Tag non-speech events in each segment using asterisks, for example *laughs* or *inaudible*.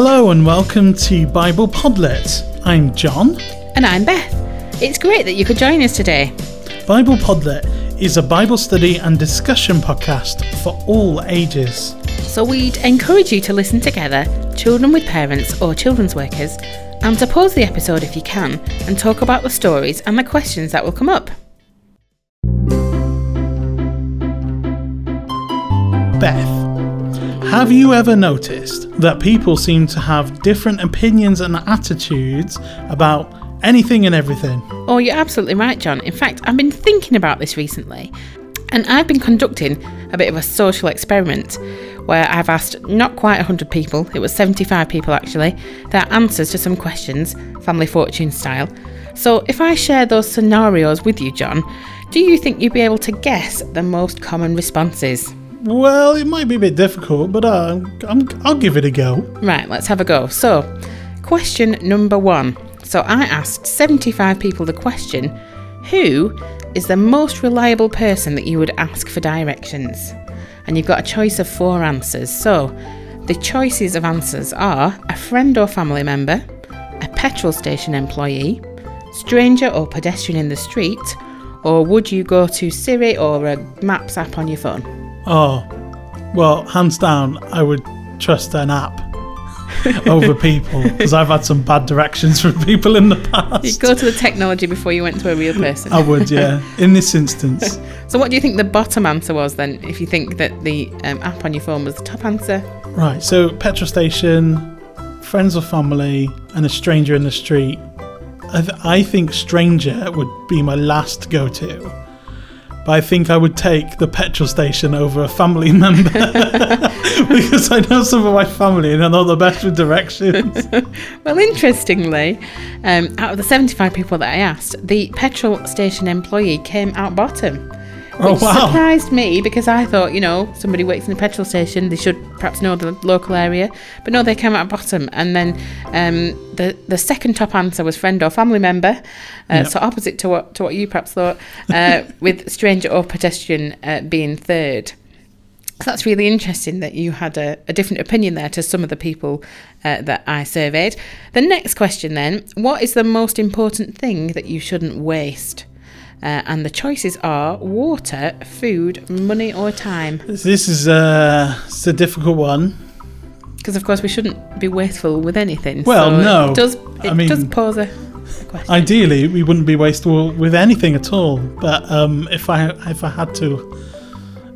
Hello and welcome to Bible Podlet. I'm John. And I'm Beth. It's great that you could join us today. Bible Podlet is a Bible study and discussion podcast for all ages. So we'd encourage you to listen together, children with parents or children's workers, and to pause the episode if you can and talk about the stories and the questions that will come up. Beth, have you ever noticed that people seem to have different opinions and attitudes about anything and everything? Oh, you're absolutely right, John. In fact, I've been thinking about this recently, and I've been conducting a bit of a social experiment where I've asked not quite 100 people, it was 75 people actually, their answers to some questions, family fortune style. So if I share those scenarios with you, John, do you think you'd be able to guess the most common responses? Well, it might be a bit difficult, but uh, I'm, I'll give it a go. Right, let's have a go. So, question number one. So, I asked 75 people the question Who is the most reliable person that you would ask for directions? And you've got a choice of four answers. So, the choices of answers are a friend or family member, a petrol station employee, stranger or pedestrian in the street, or would you go to Siri or a Maps app on your phone? Oh, well, hands down, I would trust an app *laughs* over people because I've had some bad directions from people in the past. You'd go to the technology before you went to a real person. I would, yeah, in this *laughs* instance. so, what do you think the bottom answer was then, if you think that the um, app on your phone was the top answer? Right, so petrol station, friends or family, and a stranger in the street. I, th- I think stranger would be my last go to but I think I would take the petrol station over a family *laughs* member *laughs* because I know some of my family and I know the best with directions. *laughs* well, interestingly, um, out of the 75 people that I asked, the petrol station employee came out bottom. Oh, which wow. surprised me because I thought, you know, somebody works in a petrol station, they should perhaps know the local area. But no, they came out bottom. And then um, the the second top answer was friend or family member, uh, yep. so opposite to what to what you perhaps thought, uh, *laughs* with stranger or pedestrian uh, being third. So that's really interesting that you had a, a, different opinion there to some of the people uh, that I surveyed. The next question then what is the most important thing that you shouldn't waste? Uh, and the choices are water, food, money, or time. This is uh, it's a difficult one. Because of course we shouldn't be wasteful with anything. Well, so no. It does it I mean, does pose a, question. Ideally, we wouldn't be wasteful with anything at all. But um, if I if I had to,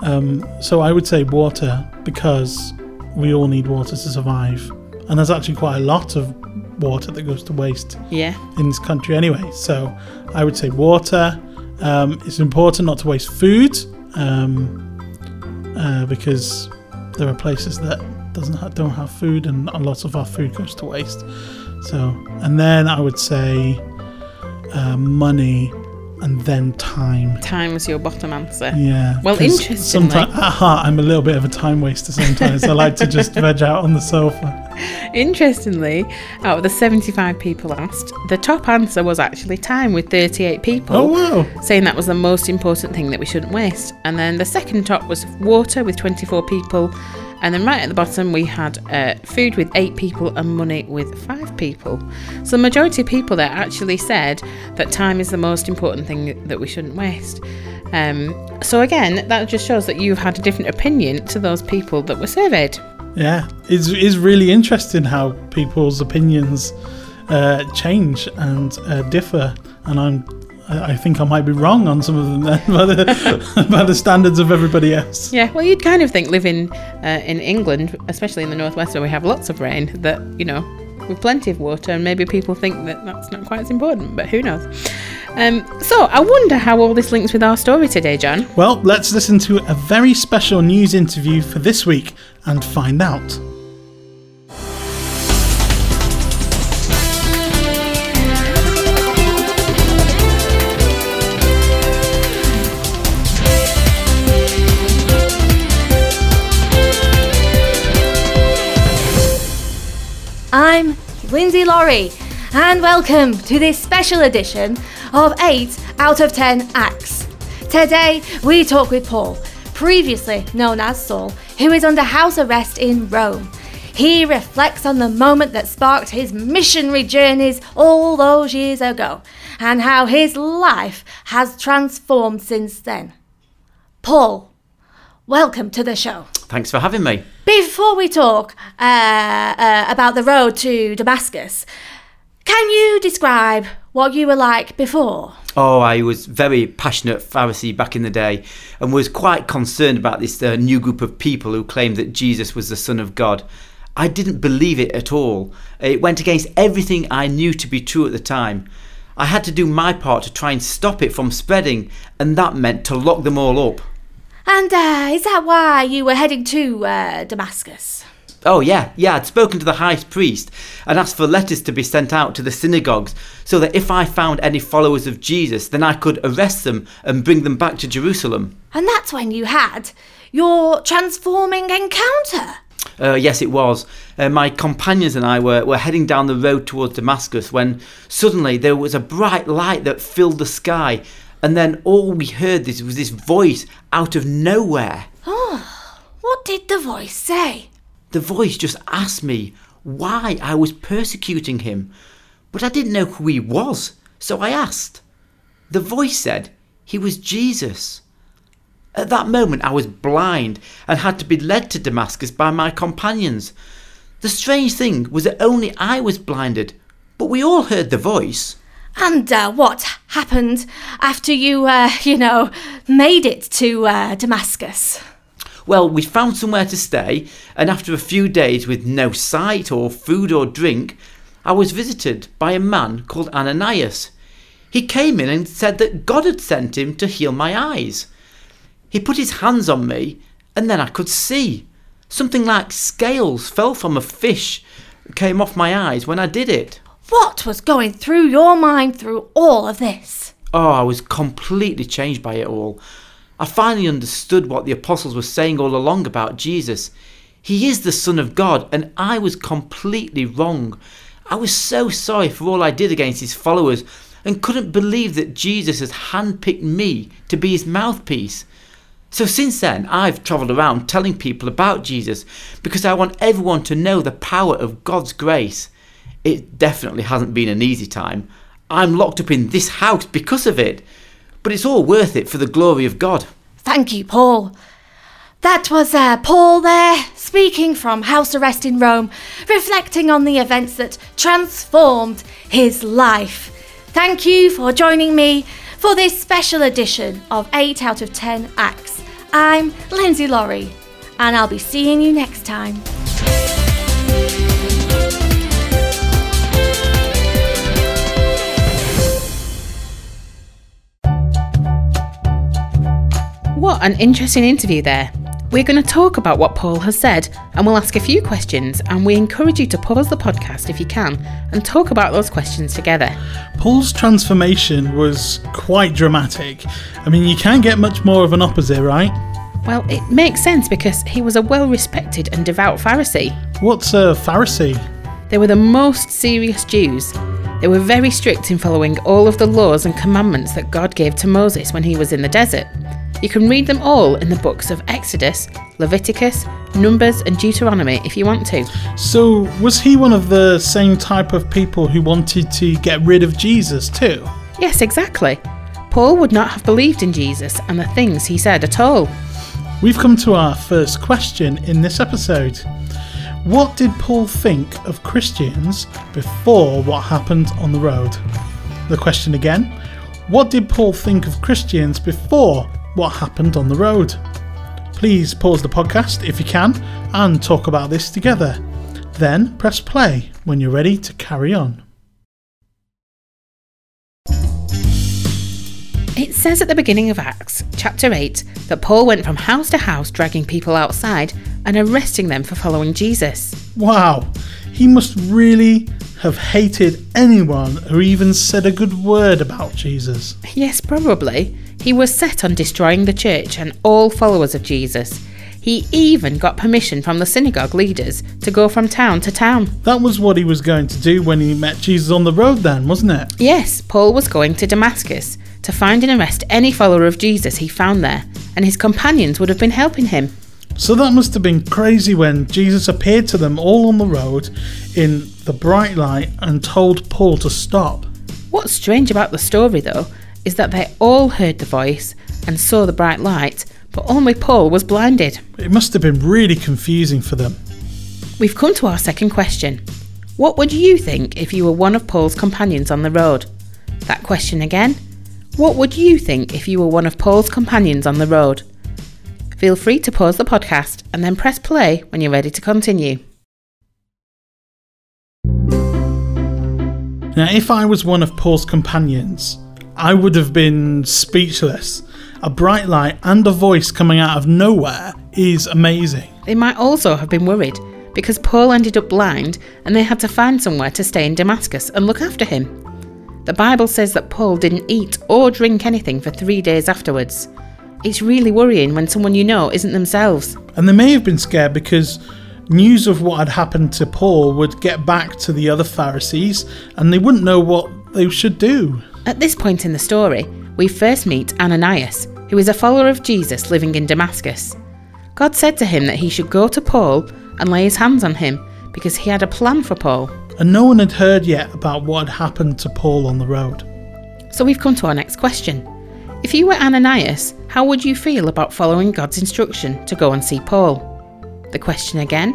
um, so I would say water because we all need water to survive, and there's actually quite a lot of water that goes to waste. Yeah. In this country, anyway. So I would say water. Um, it's important not to waste food um, uh, because there are places that doesn't have, don't have food, and a lot of our food goes to waste. So, and then I would say uh, money and then time. Time is your bottom answer. Yeah. Well, interestingly, sometimes at heart I'm a little bit of a time waster. Sometimes I like to just *laughs* veg out on the sofa. Interestingly, out of the 75 people asked, the top answer was actually time with 38 people. Oh wow! Saying that was the most important thing that we shouldn't waste. And then the second top was water with 24 people. And then right at the bottom, we had uh, food with eight people and money with five people. So the majority of people there actually said that time is the most important thing that we shouldn't waste. Um, so again, that just shows that you've had a different opinion to those people that were surveyed. Yeah, it's, it's really interesting how people's opinions uh, change and uh, differ. And I'm I think I might be wrong on some of them then *laughs* by the, *laughs* by the standards of everybody else. Yeah, well, you'd kind of think living uh, in England, especially in the northwest where we have lots of rain, that, you know, with plenty of water, and maybe people think that that's not quite as important, but who knows? Um, so, I wonder how all this links with our story today, John. Well, let's listen to a very special news interview for this week and find out. I'm Lindsay Laurie, and welcome to this special edition of 8 out of 10 Acts. Today, we talk with Paul, previously known as Saul, who is under house arrest in Rome. he reflects on the moment that sparked his missionary journeys all those years ago and how his life has transformed since then. Paul, welcome to the show. Thanks for having me. Before we talk uh, uh, about the road to Damascus, can you describe what you were like before? Oh, I was very passionate Pharisee back in the day and was quite concerned about this uh, new group of people who claimed that Jesus was the Son of God. I didn't believe it at all. It went against everything I knew to be true at the time. I had to do my part to try and stop it from spreading, and that meant to lock them all up. And uh, is that why you were heading to uh, Damascus? Oh, yeah, yeah, I'd spoken to the high priest and asked for letters to be sent out to the synagogues so that if I found any followers of Jesus, then I could arrest them and bring them back to Jerusalem. And that's when you had your transforming encounter. Uh, yes, it was. Uh, my companions and I were, were heading down the road towards Damascus when suddenly there was a bright light that filled the sky, and then all we heard this was this voice out of nowhere. Oh, what did the voice say? The voice just asked me why I was persecuting him, but I didn't know who he was, so I asked. The voice said he was Jesus. At that moment, I was blind and had to be led to Damascus by my companions. The strange thing was that only I was blinded, but we all heard the voice. And uh, what happened after you, uh, you know, made it to uh, Damascus? Well, we found somewhere to stay, and after a few days with no sight or food or drink, I was visited by a man called Ananias. He came in and said that God had sent him to heal my eyes. He put his hands on me, and then I could see. Something like scales fell from a fish came off my eyes when I did it. What was going through your mind through all of this? Oh, I was completely changed by it all. I finally understood what the apostles were saying all along about Jesus. He is the Son of God, and I was completely wrong. I was so sorry for all I did against his followers and couldn't believe that Jesus has handpicked me to be his mouthpiece. So since then, I've travelled around telling people about Jesus because I want everyone to know the power of God's grace. It definitely hasn't been an easy time. I'm locked up in this house because of it but it's all worth it for the glory of God. Thank you, Paul. That was uh, Paul there, speaking from house arrest in Rome, reflecting on the events that transformed his life. Thank you for joining me for this special edition of 8 out of 10 Acts. I'm Lindsay Laurie, and I'll be seeing you next time. An interesting interview there. We're going to talk about what Paul has said and we'll ask a few questions. And we encourage you to pause the podcast if you can and talk about those questions together. Paul's transformation was quite dramatic. I mean, you can't get much more of an opposite, right? Well, it makes sense because he was a well respected and devout Pharisee. What's a Pharisee? They were the most serious Jews. They were very strict in following all of the laws and commandments that God gave to Moses when he was in the desert. You can read them all in the books of Exodus, Leviticus, Numbers, and Deuteronomy if you want to. So, was he one of the same type of people who wanted to get rid of Jesus too? Yes, exactly. Paul would not have believed in Jesus and the things he said at all. We've come to our first question in this episode. What did Paul think of Christians before what happened on the road? The question again What did Paul think of Christians before what happened on the road. Please pause the podcast if you can and talk about this together. Then press play when you're ready to carry on. It says at the beginning of Acts, chapter 8, that Paul went from house to house dragging people outside and arresting them for following Jesus. Wow, he must really have hated anyone who even said a good word about Jesus. Yes, probably. He was set on destroying the church and all followers of Jesus. He even got permission from the synagogue leaders to go from town to town. That was what he was going to do when he met Jesus on the road, then, wasn't it? Yes, Paul was going to Damascus to find and arrest any follower of Jesus he found there, and his companions would have been helping him. So that must have been crazy when Jesus appeared to them all on the road in the bright light and told Paul to stop. What's strange about the story, though, is that they all heard the voice and saw the bright light, but only Paul was blinded. It must have been really confusing for them. We've come to our second question. What would you think if you were one of Paul's companions on the road? That question again. What would you think if you were one of Paul's companions on the road? Feel free to pause the podcast and then press play when you're ready to continue. Now, if I was one of Paul's companions, I would have been speechless. A bright light and a voice coming out of nowhere is amazing. They might also have been worried because Paul ended up blind and they had to find somewhere to stay in Damascus and look after him. The Bible says that Paul didn't eat or drink anything for three days afterwards. It's really worrying when someone you know isn't themselves. And they may have been scared because news of what had happened to Paul would get back to the other Pharisees and they wouldn't know what they should do. At this point in the story, we first meet Ananias, who is a follower of Jesus living in Damascus. God said to him that he should go to Paul and lay his hands on him because he had a plan for Paul. And no one had heard yet about what had happened to Paul on the road. So we've come to our next question. If you were Ananias, how would you feel about following God's instruction to go and see Paul? The question again.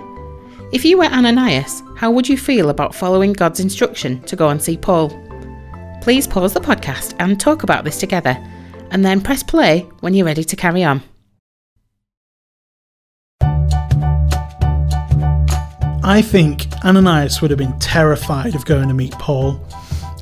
If you were Ananias, how would you feel about following God's instruction to go and see Paul? Please pause the podcast and talk about this together, and then press play when you're ready to carry on. I think Ananias would have been terrified of going to meet Paul.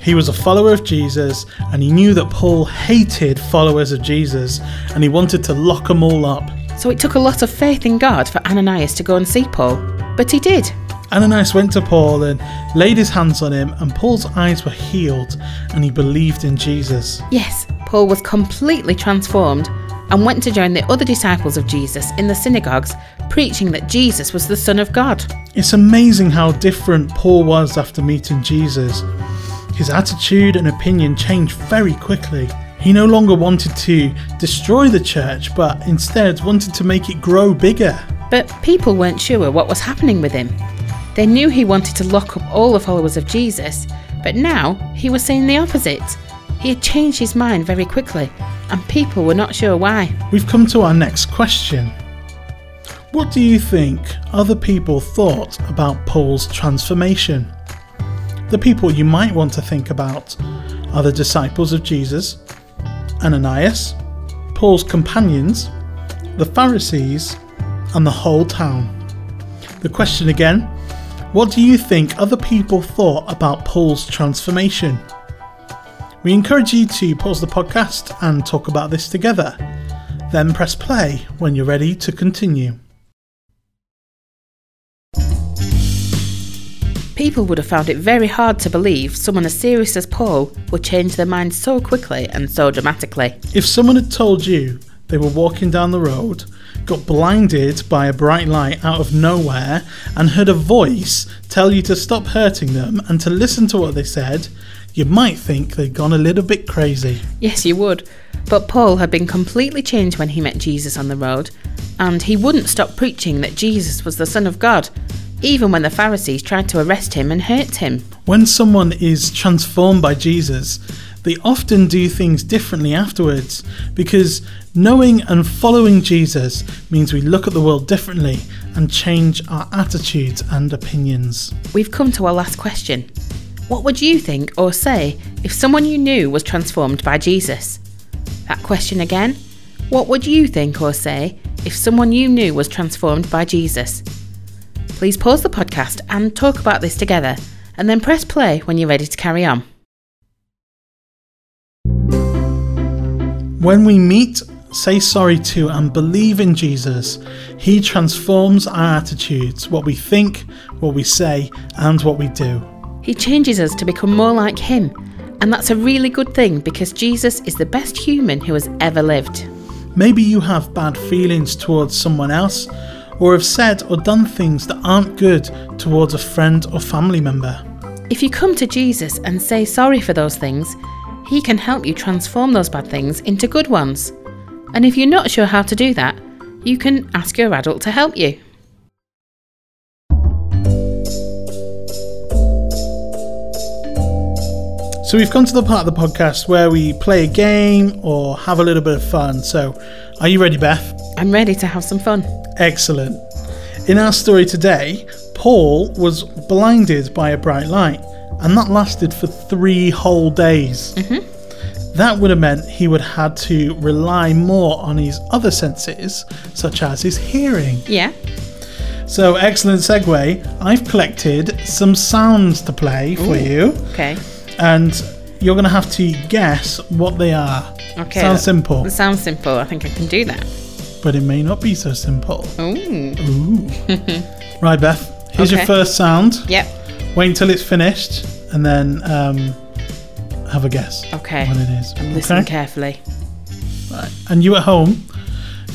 He was a follower of Jesus and he knew that Paul hated followers of Jesus and he wanted to lock them all up. So it took a lot of faith in God for Ananias to go and see Paul, but he did. Ananias went to Paul and laid his hands on him, and Paul's eyes were healed and he believed in Jesus. Yes, Paul was completely transformed and went to join the other disciples of Jesus in the synagogues, preaching that Jesus was the Son of God. It's amazing how different Paul was after meeting Jesus. His attitude and opinion changed very quickly. He no longer wanted to destroy the church, but instead wanted to make it grow bigger. But people weren't sure what was happening with him. They knew he wanted to lock up all the followers of Jesus, but now he was saying the opposite. He had changed his mind very quickly, and people were not sure why. We've come to our next question. What do you think other people thought about Paul's transformation? The people you might want to think about are the disciples of Jesus, Ananias, Paul's companions, the Pharisees, and the whole town. The question again what do you think other people thought about Paul's transformation? We encourage you to pause the podcast and talk about this together. Then press play when you're ready to continue. People would have found it very hard to believe someone as serious as Paul would change their mind so quickly and so dramatically. If someone had told you they were walking down the road, got blinded by a bright light out of nowhere, and heard a voice tell you to stop hurting them and to listen to what they said, you might think they'd gone a little bit crazy. Yes, you would. But Paul had been completely changed when he met Jesus on the road, and he wouldn't stop preaching that Jesus was the Son of God, even when the Pharisees tried to arrest him and hurt him. When someone is transformed by Jesus, they often do things differently afterwards because knowing and following Jesus means we look at the world differently and change our attitudes and opinions. We've come to our last question. What would you think or say if someone you knew was transformed by Jesus? That question again. What would you think or say if someone you knew was transformed by Jesus? Please pause the podcast and talk about this together, and then press play when you're ready to carry on. When we meet, say sorry to, and believe in Jesus, He transforms our attitudes, what we think, what we say, and what we do. He changes us to become more like Him, and that's a really good thing because Jesus is the best human who has ever lived. Maybe you have bad feelings towards someone else, or have said or done things that aren't good towards a friend or family member. If you come to Jesus and say sorry for those things, He can help you transform those bad things into good ones. And if you're not sure how to do that, you can ask your adult to help you. So we've come to the part of the podcast where we play a game or have a little bit of fun. So, are you ready, Beth? I'm ready to have some fun. Excellent. In our story today, Paul was blinded by a bright light, and that lasted for three whole days. Mm-hmm. That would have meant he would have had to rely more on his other senses, such as his hearing. Yeah. So, excellent segue. I've collected some sounds to play for you, Okay. And you're going to have to guess what they are. Okay. Sounds simple, That sounds simple. I think I can do that. but it may not be so simple. Ooh. Ooh. *laughs* right, Beth, here's your first sound. Yep. Wait until it's finished, and then um, have a guess Okay. what it is. I'm listening carefully. Right. And you at home,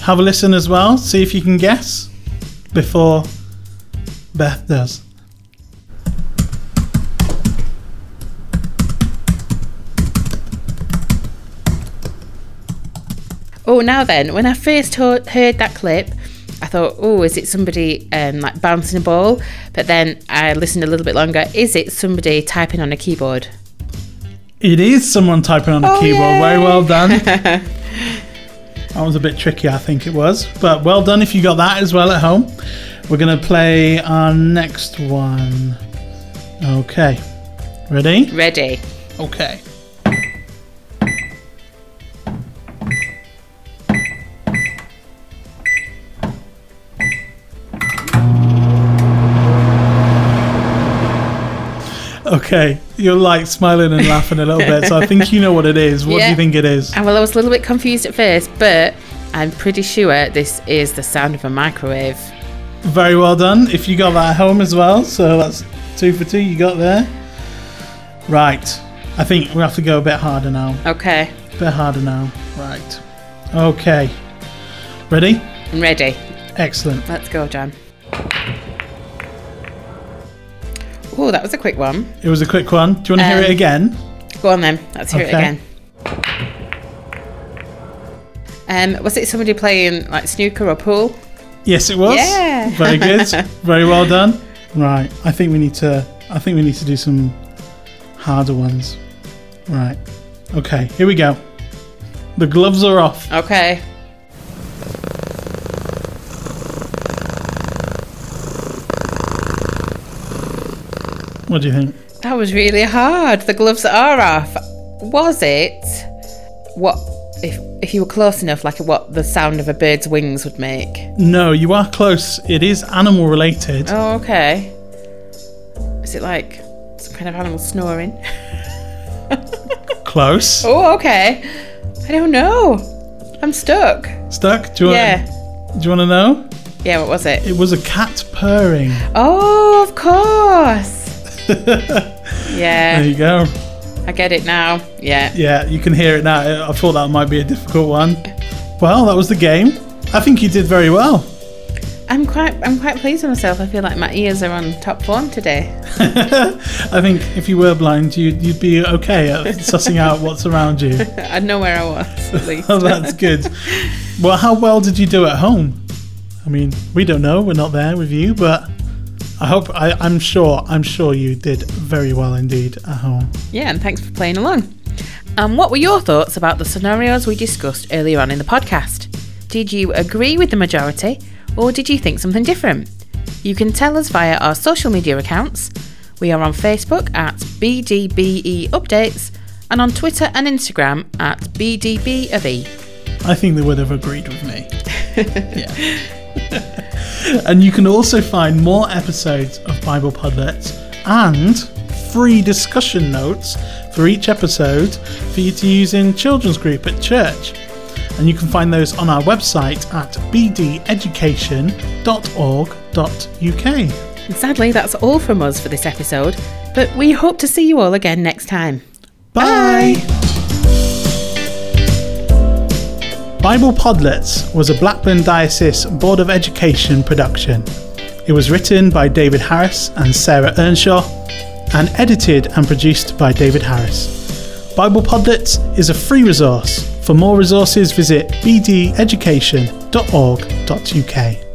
have a listen as well. See if you can guess before Beth does. Oh, now then, when I first ho- heard that clip, I thought, oh, is it somebody um, like bouncing a ball? But then I listened a little bit longer. Is it somebody typing on a keyboard? It is someone typing on a Oh, keyboard. yay. Very well done. *laughs* that was a bit tricky, I think it was. But well done if you got that as well at home. We're going to play our next one. Okay. Ready? Ready. Okay. Okay, you're like smiling and laughing a little bit, so I think you know what it is. What do you think it is? And well, I was a little bit confused at first, but I'm pretty sure this is the sound of a microwave. Very well done. If you got that at home as well, so that's two for two. You got there. Right. I think we have to go a bit harder now. Okay, A bit harder now. Right. Okay. Ready? I'm ready. Excellent. Let's go, John. Oh, that was a quick one. It was a quick one. Do you want to hear Um, it again? Go on then. Let's hear it again. Um, was it somebody playing like snooker or pool? Yes, it was. Yeah. Very good. *laughs* Very well done. Right. I think we need to. I think we need to do some harder ones. Right. Okay. Here we go. The gloves are off. Okay. What do you think? That was really hard. The gloves are off. Was it what if if you were close enough, like what the sound of a bird's wings would make? No, you are close. It is animal related. Oh, okay. Is it like some kind of animal snoring? Close. *laughs* Oh, okay. I don't know. I'm stuck. Stuck? Do you want? Yeah. Do you want to know? Yeah. What was it? It was a cat purring. Oh, of course. *laughs* There you go. I get it now. Yeah. Yeah, you can hear it now. I thought that might be a difficult one. Well, that was the game. I think you did very well. I'm quite I'm quite pleased with myself. I feel like my ears are on top form today. *laughs* I think if you were blind, you'd, you'd be okay at *laughs* sussing out what's around you. I'd know where I was at least. Oh, that's good. Well, how well did you do at home? I mean, we don't know. We're not there with you, but I hope. I, I'm sure. I'm sure you did very well indeed at home. Yeah, and thanks for playing along. And what were your thoughts about the scenarios we discussed earlier on in the podcast? Did you agree with the majority, or did you think something different? You can tell us via our social media accounts. We are on Facebook at BDBE Updates and on Twitter and Instagram at BDB of E. I think they would have agreed with me. *laughs* yeah. *laughs* and you can also find more episodes of Bible Podlets and free discussion notes for each episode for you to use in children's group at church. And you can find those on our website at bdeducation.org.uk. And sadly, that's all from us for this episode, but we hope to see you all again next time. Bye. Bible Podlets was a Blackburn Diocese Board of Education production. It was written by David Harris and Sarah Earnshaw and edited and produced by David Harris. Bible Podlets is a free resource. For more resources, visit bdeducation.org.uk.